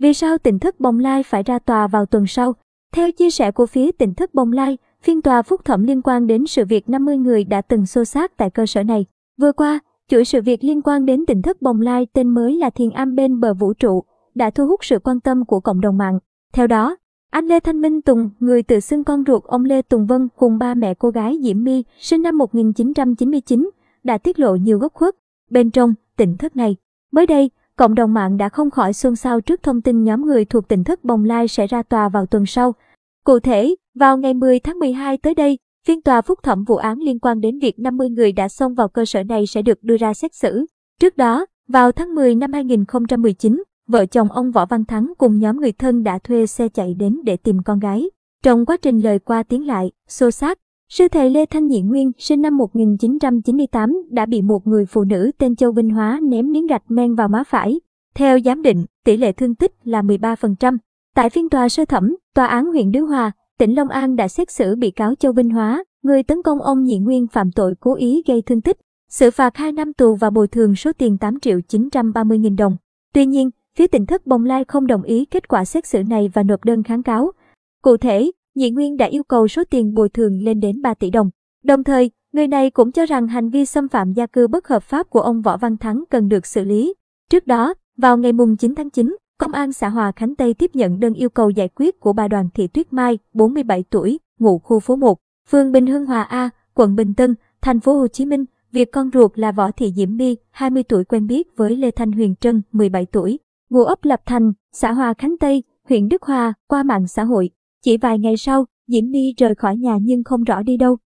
Vì sao tỉnh thất Bồng Lai phải ra tòa vào tuần sau? Theo chia sẻ của phía tỉnh thất Bồng Lai, phiên tòa phúc thẩm liên quan đến sự việc 50 người đã từng xô xát tại cơ sở này. Vừa qua, chuỗi sự việc liên quan đến tỉnh thất Bồng Lai tên mới là Thiền Am bên bờ vũ trụ đã thu hút sự quan tâm của cộng đồng mạng. Theo đó, anh Lê Thanh Minh Tùng, người tự xưng con ruột ông Lê Tùng Vân cùng ba mẹ cô gái Diễm My, sinh năm 1999, đã tiết lộ nhiều góc khuất bên trong tỉnh thất này. Mới đây, cộng đồng mạng đã không khỏi xôn xao trước thông tin nhóm người thuộc tỉnh thất Bồng Lai sẽ ra tòa vào tuần sau. Cụ thể, vào ngày 10 tháng 12 tới đây, phiên tòa phúc thẩm vụ án liên quan đến việc 50 người đã xông vào cơ sở này sẽ được đưa ra xét xử. Trước đó, vào tháng 10 năm 2019, vợ chồng ông Võ Văn Thắng cùng nhóm người thân đã thuê xe chạy đến để tìm con gái. Trong quá trình lời qua tiếng lại, xô xát, sư thầy Lê Thanh Nhị Nguyên sinh năm 1998 đã bị một người phụ nữ tên Châu Vinh Hóa ném miếng gạch men vào má phải. Theo giám định, tỷ lệ thương tích là 13%. Tại phiên tòa sơ thẩm, tòa án huyện Đức Hòa, tỉnh Long An đã xét xử bị cáo Châu Vinh Hóa, người tấn công ông Nhị Nguyên phạm tội cố ý gây thương tích, xử phạt 2 năm tù và bồi thường số tiền 8 triệu 930 nghìn đồng. Tuy nhiên, phía tỉnh thất Bồng Lai không đồng ý kết quả xét xử này và nộp đơn kháng cáo. Cụ thể, Nhị Nguyên đã yêu cầu số tiền bồi thường lên đến 3 tỷ đồng. Đồng thời, người này cũng cho rằng hành vi xâm phạm gia cư bất hợp pháp của ông Võ Văn Thắng cần được xử lý. Trước đó, vào ngày 9 tháng 9, Công an xã Hòa Khánh Tây tiếp nhận đơn yêu cầu giải quyết của bà Đoàn Thị Tuyết Mai, 47 tuổi, ngụ khu phố 1, phường Bình Hưng Hòa A, quận Bình Tân, thành phố Hồ Chí Minh, việc con ruột là Võ Thị Diễm My, 20 tuổi quen biết với Lê Thanh Huyền Trân, 17 tuổi, ngụ ấp Lập Thành, xã Hòa Khánh Tây, huyện Đức Hòa, qua mạng xã hội. Chỉ vài ngày sau, Diễm My rời khỏi nhà nhưng không rõ đi đâu.